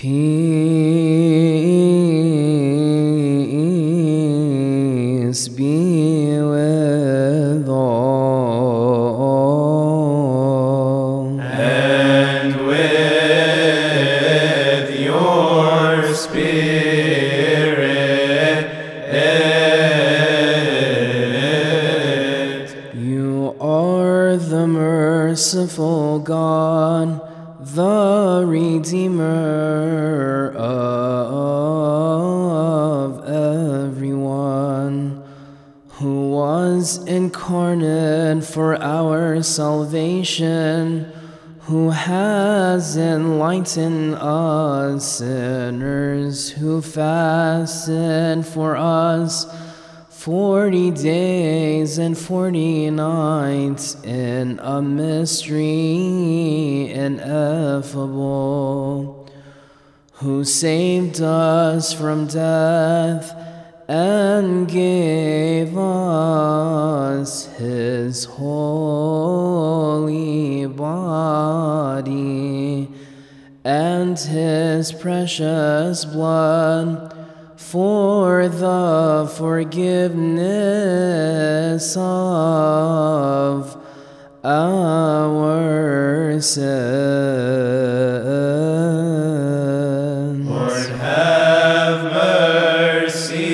Peace be with all. and with your spirit. Eh. You are the merciful God, the Redeemer of everyone, who was incarnate for our salvation, who has enlightened us sinners, who fasted for us. Forty days and forty nights in a mystery ineffable, who saved us from death and gave us his holy body and his precious blood for the forgiveness of our sins. Lord, have mercy,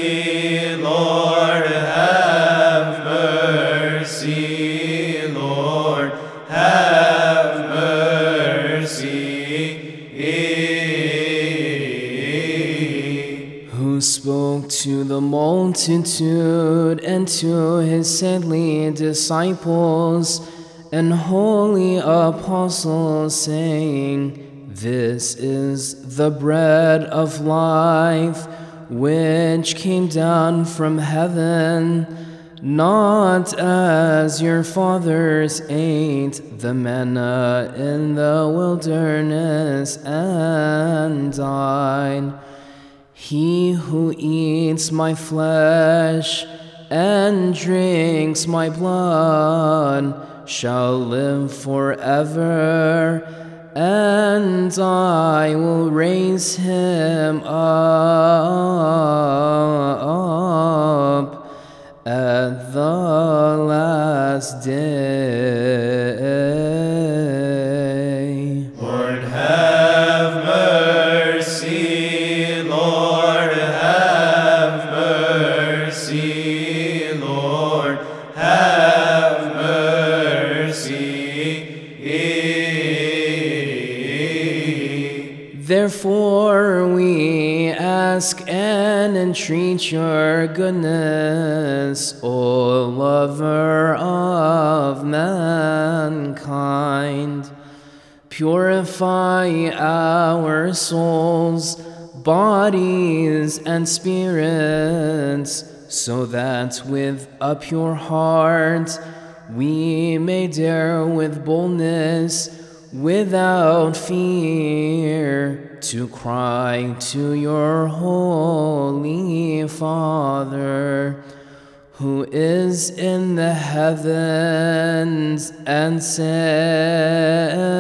Lord, have mercy, Lord, have mercy. To the multitude and to his saintly disciples and holy apostles, saying, This is the bread of life which came down from heaven. Not as your fathers ate the manna in the wilderness and died. He who eats my flesh and drinks my blood shall live forever, and I will raise him up Therefore, we ask and entreat your goodness, O lover of mankind. Purify our souls, bodies, and spirits, so that with a pure heart we may dare with boldness, without fear, to cry to your holy Father who is in the heavens and say,